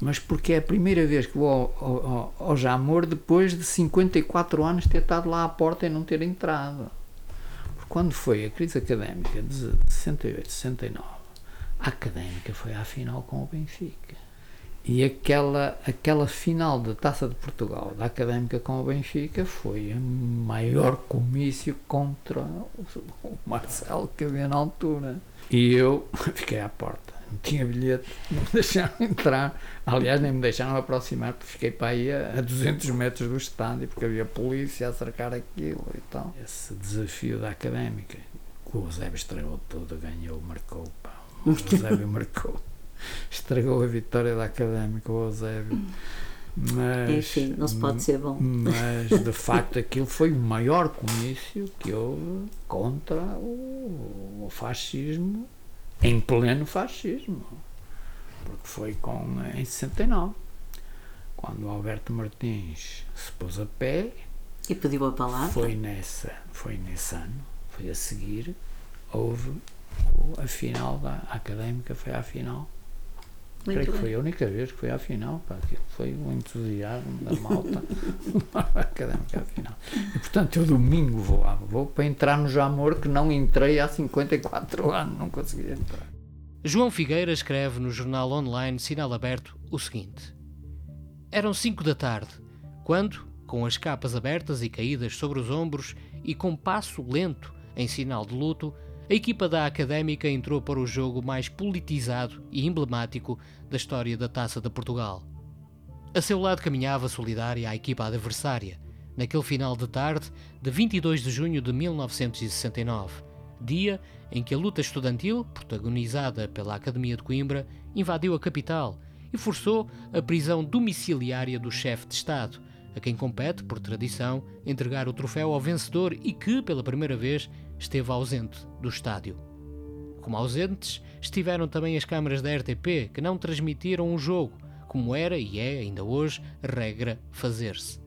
mas porque é a primeira vez que vou ao, ao, ao- Jamor depois de 54 anos ter estado lá à porta e não ter entrado. Porque quando foi a crise académica de 68, 69, a académica foi à final com o Benfica. E aquela, aquela final da Taça de Portugal, da Académica com o Benfica, foi o maior comício contra o Marcelo que havia na altura. E eu fiquei à porta, não tinha bilhete, não me deixaram entrar. Aliás, nem me deixaram aproximar, porque fiquei para aí a, a 200 metros do estádio, porque havia polícia a cercar aquilo e tal. Esse desafio da Académica, que o Eusébio estragou tudo, ganhou, marcou, pá. O Eusébio marcou estragou a vitória da Académica, o Eusébio. Mas, Enfim, não se pode ser bom. Mas de facto aquilo foi o maior comício que houve contra o, o fascismo, em pleno fascismo. Porque foi com, em 69, quando Alberto Martins se pôs a pé. E pediu a palavra. Foi, nessa, foi nesse ano, foi a seguir, houve a final da académica, foi à final Muito Creio que bem. foi a única vez que foi à final, pá, aquilo foi o entusiasmo da malta académica à final. E portanto eu domingo vou lá, vou para entrar no Jamor que não entrei há 54 anos, não consegui entrar. João Figueira escreve no jornal online Sinal Aberto o seguinte: Eram cinco da tarde, quando, com as capas abertas e caídas sobre os ombros e com passo lento em sinal de luto, a equipa da Académica entrou para o jogo mais politizado e emblemático da história da Taça de Portugal. A seu lado caminhava solidária a equipa adversária, naquele final de tarde de 22 de junho de 1969, dia em que a luta estudantil, protagonizada pela Academia de Coimbra, invadiu a capital e forçou a prisão domiciliária do chefe de Estado, a quem compete, por tradição, entregar o troféu ao vencedor e que, pela primeira vez, esteve ausente do estádio. Como ausentes, estiveram também as câmaras da RTP, que não transmitiram o jogo, como era e é ainda hoje regra fazer-se.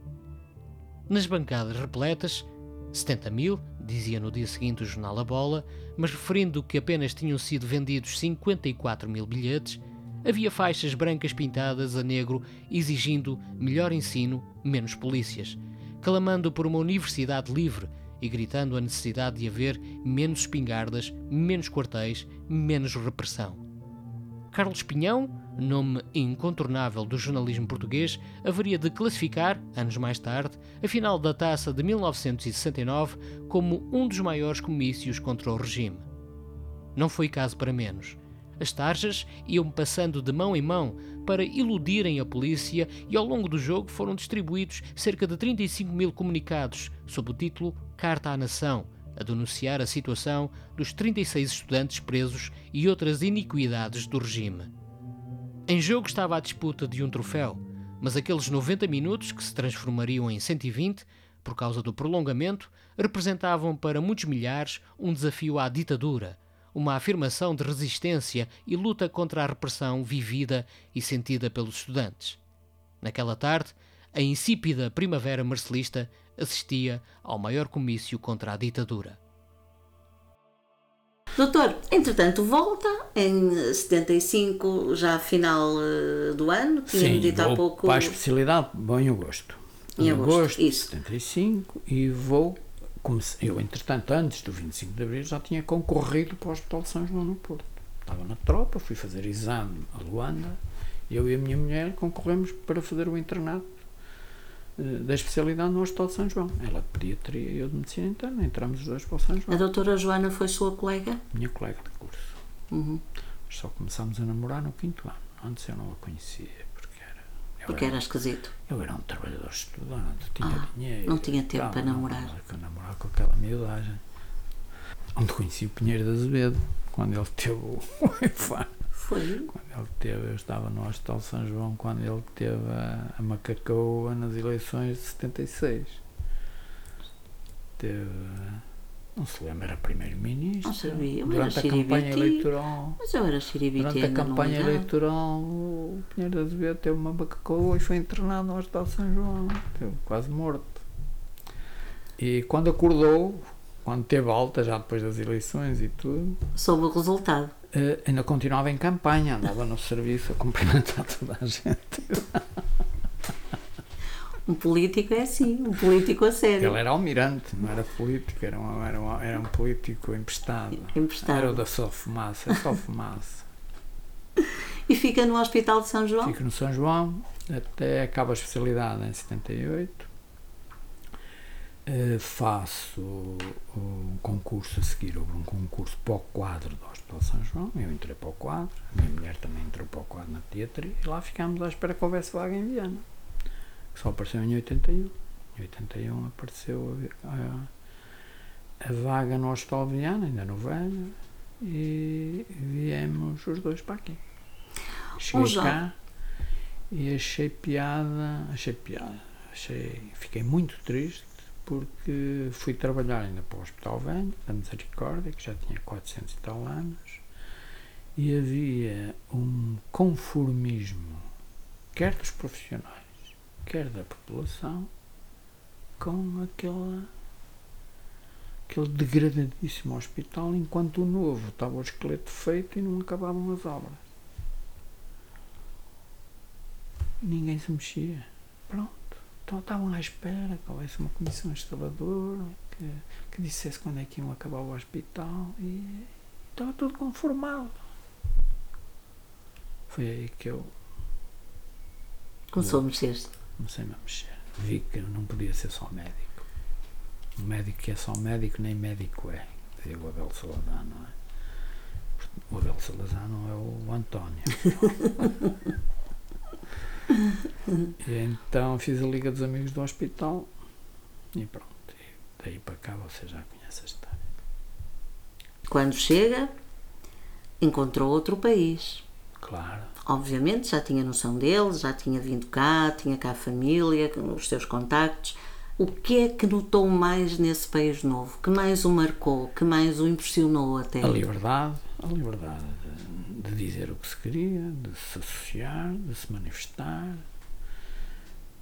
Nas bancadas repletas, 70 mil, dizia no dia seguinte o jornal A Bola, mas referindo que apenas tinham sido vendidos 54 mil bilhetes, havia faixas brancas pintadas a negro exigindo melhor ensino, menos polícias, clamando por uma universidade livre e gritando a necessidade de haver menos espingardas, menos quartéis, menos repressão. Carlos Pinhão, nome incontornável do jornalismo português, haveria de classificar, anos mais tarde, a final da taça de 1969 como um dos maiores comícios contra o regime. Não foi caso para menos. As tarjas iam passando de mão em mão para iludirem a polícia e ao longo do jogo foram distribuídos cerca de 35 mil comunicados sob o título Carta à Nação, a denunciar a situação dos 36 estudantes presos e outras iniquidades do regime. Em jogo estava a disputa de um troféu, mas aqueles 90 minutos que se transformariam em 120 por causa do prolongamento representavam para muitos milhares um desafio à ditadura, uma afirmação de resistência e luta contra a repressão vivida e sentida pelos estudantes. Naquela tarde, a insípida primavera marcelista assistia ao maior comício contra a ditadura. Doutor, entretanto, volta em 75, já a final eh, do ano, tinha-me Sim, dito há vou pouco. para a especialidade, bom, em agosto. Em agosto, de isso. 75 e vou, comecei, eu entretanto, antes do 25 de Abril, já tinha concorrido para o Hospital de São João no Porto. Estava na tropa, fui fazer exame a Luanda, eu e a minha mulher concorremos para fazer o internato eh, da especialidade no Hospital de São João. Ela de pediatria e eu de medicina interna, entramos os dois para o São A João. doutora Joana foi sua colega? Minha colega de curso. Uhum. Só começámos a namorar no quinto ano. Antes eu não a conhecia, porque era. esquisito. Eu era um trabalhador estudante, tinha Ah, dinheiro. não tinha tempo para namorar. Não, não, namorar com aquela miudagem. Onde conheci o Pinheiro de Azevedo, quando ele teve o infarto. Foi. Quando ele teve, eu estava no Hospital São João, quando ele teve a, a macacoa nas eleições de 76. Teve. Não se lembra, era primeiro-ministro. Não sabia, era Durante a campanha eleitoral. Mas eu era xiribiti Durante a campanha eleitoral, o Pinheiro de Azevedo teve uma bacacoa e foi internado no Hospital de São João. Teve quase morto. E quando acordou, quando teve alta, já depois das eleições e tudo, Soube o resultado. eh, ainda continuava em campanha, andava no serviço a cumprimentar toda a gente. Um político é assim, um político a sério. Ele era almirante, não era político, era um, era um, era um político emprestado. Emprestado. Era o da só fumaça, é só fumaça. E fica no Hospital de São João? Fico no São João, até acabo a especialidade em 78. Eh, faço um concurso a seguir, houve um concurso para o quadro do Hospital de São João. Eu entrei para o quadro, a minha mulher também entrou para o quadro na teatro e lá ficámos à espera que houvesse vaga em Viana. Só apareceu em 81. Em 81 apareceu a, a, a vaga no Hospital Viana, ainda no velho, e viemos os dois para aqui. Cheguei cá E achei piada, achei piada, achei, fiquei muito triste porque fui trabalhar ainda para o Hospital Velho, da Misericórdia, que já tinha 400 e tal anos, e havia um conformismo, quer dos profissionais, quer da população, com aquela, aquele degradadíssimo hospital, enquanto o novo estava o esqueleto feito e não acabavam as obras. Ninguém se mexia. Pronto. Então estavam à espera que houvesse uma comissão instaladora que, que dissesse quando é que iam acabar o hospital e estava tudo conformado. Foi aí que eu Começou a mexer-se. Comecei-me a mexer. Vi que não podia ser só médico. Um médico que é só médico, nem médico é. Dizia o Abel Salazar, não é? O Abel Salazar não é o António. e então fiz a Liga dos Amigos do Hospital e pronto. E daí para cá você já conhece a história. Quando chega, encontrou outro país. Claro. Obviamente já tinha noção dele, já tinha vindo cá, tinha cá a família, os seus contactos. O que é que notou mais nesse país novo? Que mais o marcou? Que mais o impressionou até? A liberdade, a liberdade de, de dizer o que se queria, de se associar, de se manifestar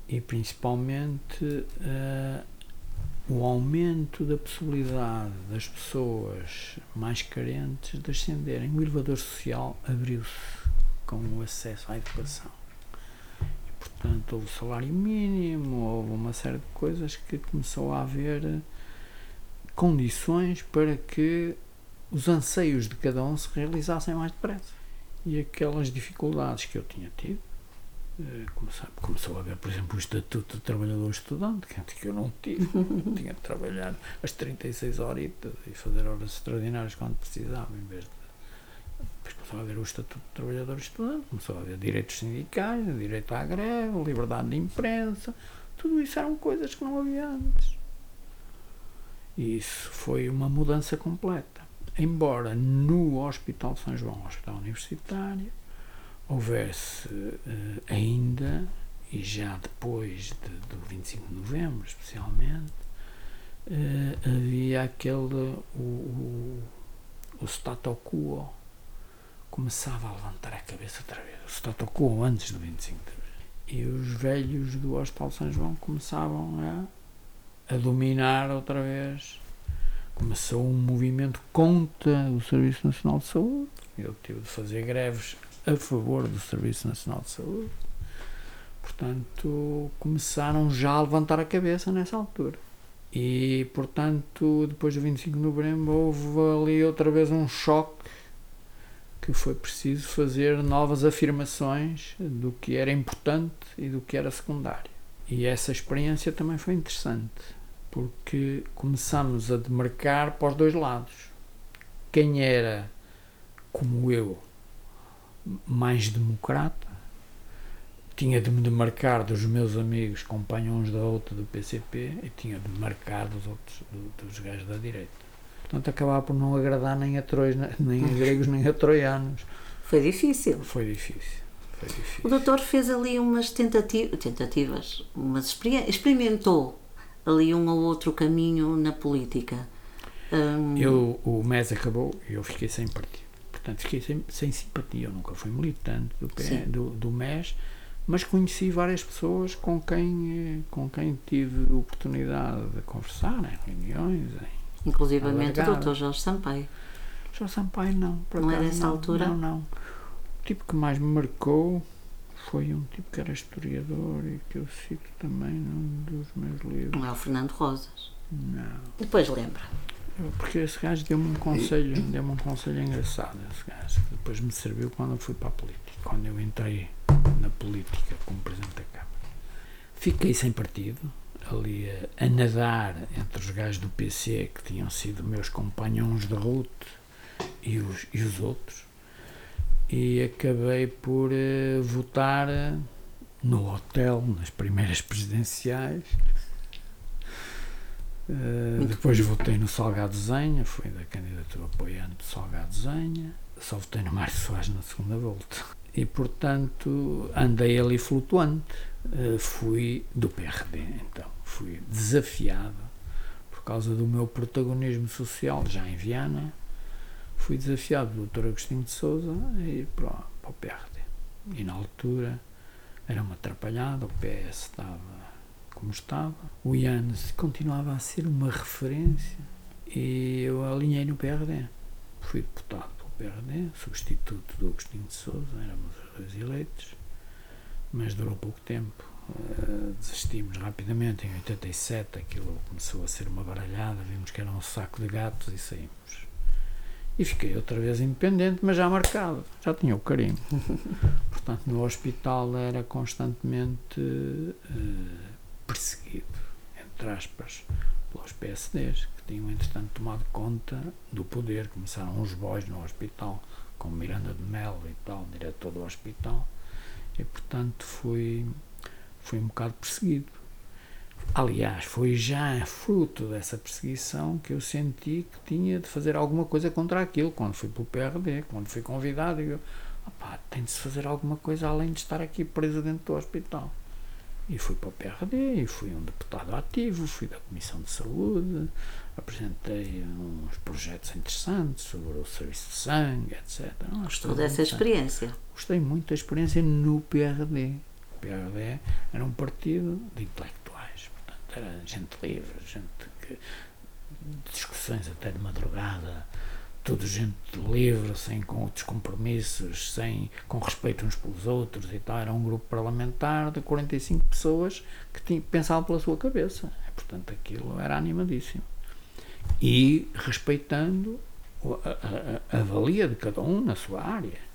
e principalmente eh, o aumento da possibilidade das pessoas mais carentes de ascenderem. O elevador social abriu-se com o acesso à educação. E, portanto, houve salário mínimo, houve uma série de coisas que começou a haver eh, condições para que os anseios de cada um se realizassem mais depressa. E aquelas dificuldades que eu tinha tido, eh, começou, começou a haver, por exemplo, o Estatuto de Trabalhador Estudante, que antes que eu não tive. tinha de trabalhar as 36 horitas e fazer horas extraordinárias quando precisava, em vez de. Depois começou a haver o Estatuto de Trabalhador Estudante, começou a haver direitos sindicais, direito à greve, liberdade de imprensa, tudo isso eram coisas que não havia antes. E isso foi uma mudança completa. Embora no Hospital de São João, Hospital Universitário, houvesse eh, ainda, e já depois de, do 25 de novembro especialmente, eh, havia aquele, o, o, o status quo, começava a levantar a cabeça outra vez, o status quo antes do 25 de novembro. E os velhos do Hospital São João começavam a, a dominar outra vez. Começou um movimento contra o Serviço Nacional de Saúde. Eu tive de fazer greves a favor do Serviço Nacional de Saúde. Portanto, começaram já a levantar a cabeça nessa altura. E, portanto, depois do 25 de novembro, houve ali outra vez um choque que foi preciso fazer novas afirmações do que era importante e do que era secundário. E essa experiência também foi interessante, porque começamos a demarcar para os dois lados. Quem era, como eu, mais democrata, tinha de me demarcar dos meus amigos, companhões da outra do PCP, e tinha de marcar dos outros, do, dos gajos da direita. Portanto, acabava por não agradar nem a, trois, nem a gregos, nem a troianos. Foi difícil. Foi difícil. Foi difícil. O doutor fez ali umas tentati tentativas, umas experi- experimentou ali um ou outro caminho na política. Hum, Eu, o mês acabou e eu fiquei sem partido. Portanto, fiquei sem, sem simpatia. Eu nunca fui militante do, do, do MES, mas conheci várias pessoas com quem, eh, com quem tive oportunidade de conversar em reuniões. Em... inclusivamente o doutor Jorge Sampaio. Jorge Sampaio, não. Por Não é acaso, dessa não, altura? Não, não. O tipo que mais me marcou foi um tipo que era historiador e que eu cito também num dos meus livros. Não é o Fernando Rosas. Não. Depois lembra. Porque esse gajo deu-me um conselho, deu-me um conselho engraçado, esse gajo, que depois me serviu quando eu fui para a política, quando eu entrei na política como Presidente da Câmara. Fiquei sem partido, ali a, a nadar entre os gajos do PC, que tinham sido meus companhões de ruta, e os, e os outros, e acabei por eh, votar eh, no hotel, nas primeiras presidenciais, Uh, depois votei no Salgado Zenha, fui da candidatura apoiante do Salgado Zenha. Só votei no Mário Soares na segunda volta. e portanto andei ali flutuante. Uh, fui do PRD, então, fui desafiado por causa do meu protagonismo social já em Viana. Fui desafiado do Dr. Agostinho de Souza a ir para, para o PRD. E na altura era uma atrapalhada, o PS estava como estava, o Ianes continuava a ser uma referência e eu alinhei no PRD. Fui deputado pelo PRD, substituto do Agostinho de Souza, éramos os dois eleitos, mas durou pouco tempo. Uh, desistimos rapidamente, em 87 aquilo começou a ser uma baralhada, vimos que era um saco de gatos e saímos. E fiquei outra vez independente, mas já marcado, já tinha o carinho. Portanto, no hospital era constantemente uh, perseguido, entre aspas, pelos PSDs, que tinham entretanto tomado conta do poder. Começaram uns boys no hospital, com Miranda de Melo e tal, diretor do hospital, e portanto fui, fui um bocado perseguido. Aliás, foi já fruto dessa perseguição que eu senti que tinha de fazer alguma coisa contra aquilo, quando fui pelo PRD, quando fui convidado, eu, opá, tem de se fazer alguma coisa além de estar aqui preso dentro do hospital. E fui para o PRD, e fui um deputado ativo, fui da Comissão de Saúde, apresentei uns projetos interessantes sobre o serviço de sangue, etc. Gostou dessa experiência? Gostei muito da experiência no PRD. PRD era um partido de intelectuais, portanto, era gente livre, gente que. discussões até de madrugada tudo gente livre, sem com outros compromissos, sem, com respeito uns pelos outros e tal. Era um grupo parlamentar de 45 pessoas que tinha, pensavam pela sua cabeça. Portanto, aquilo era animadíssimo. E respeitando a, a, a valia de cada um na sua área.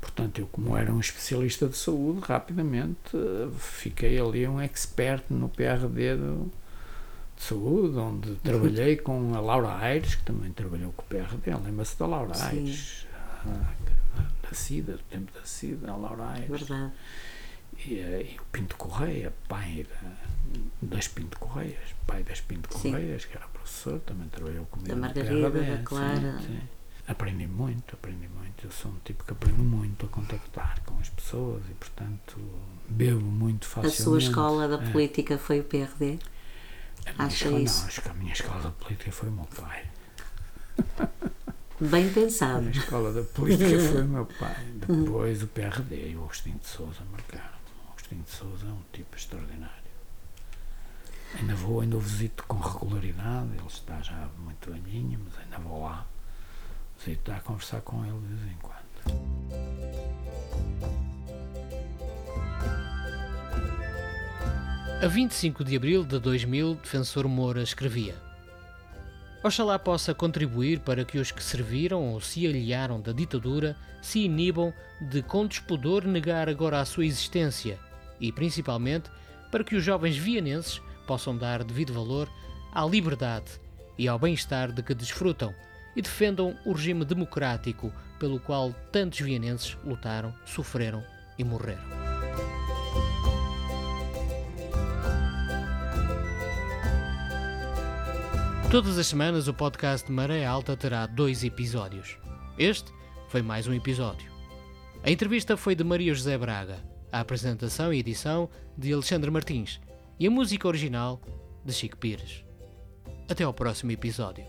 Portanto, eu, como era um especialista de saúde, rapidamente fiquei ali um expert no PRD do, de saúde, onde trabalhei com a Laura Aires, que também trabalhou com o PRD. Lembra-se da Laura Sim. Aires, da CIDA, do tempo da CIDA, a Laura Aires. Verdade. E, e, o Pinto Correia, pai da, das Pinto Correias, pai das Pinto Correias, sim. que era professor, também trabalhou comigo. Da Margarida, PRD, da Clara. Sim, sim. Aprendi muito, aprendi muito. Eu sou um tipo que aprendo muito a contactar com as pessoas e, portanto, bebo muito facilmente. A sua escola da é. política foi o PRD? Acha escola, isso? Não, acho que a minha escola da política foi o meu pai. Bem pensado. A escola da política foi o meu pai. Depois o PRD e o Agostinho de Souza marcaram. O Agostinho de Souza é um tipo extraordinário. Ainda vou, ainda o visito com regularidade. Ele está já muito velhinho, mas ainda vou lá visitar, a conversar com ele de vez em quando. A 25 de abril de 2000, Defensor Moura escrevia: Oxalá possa contribuir para que os que serviram ou se aliaram da ditadura se inibam de com despudor negar agora a sua existência e, principalmente, para que os jovens vianenses possam dar devido valor à liberdade e ao bem-estar de que desfrutam e defendam o regime democrático pelo qual tantos vianenses lutaram, sofreram e morreram. Todas as semanas o podcast Maré Alta terá dois episódios. Este foi mais um episódio. A entrevista foi de Maria José Braga, a apresentação e edição de Alexandre Martins e a música original de Chico Pires. Até ao próximo episódio.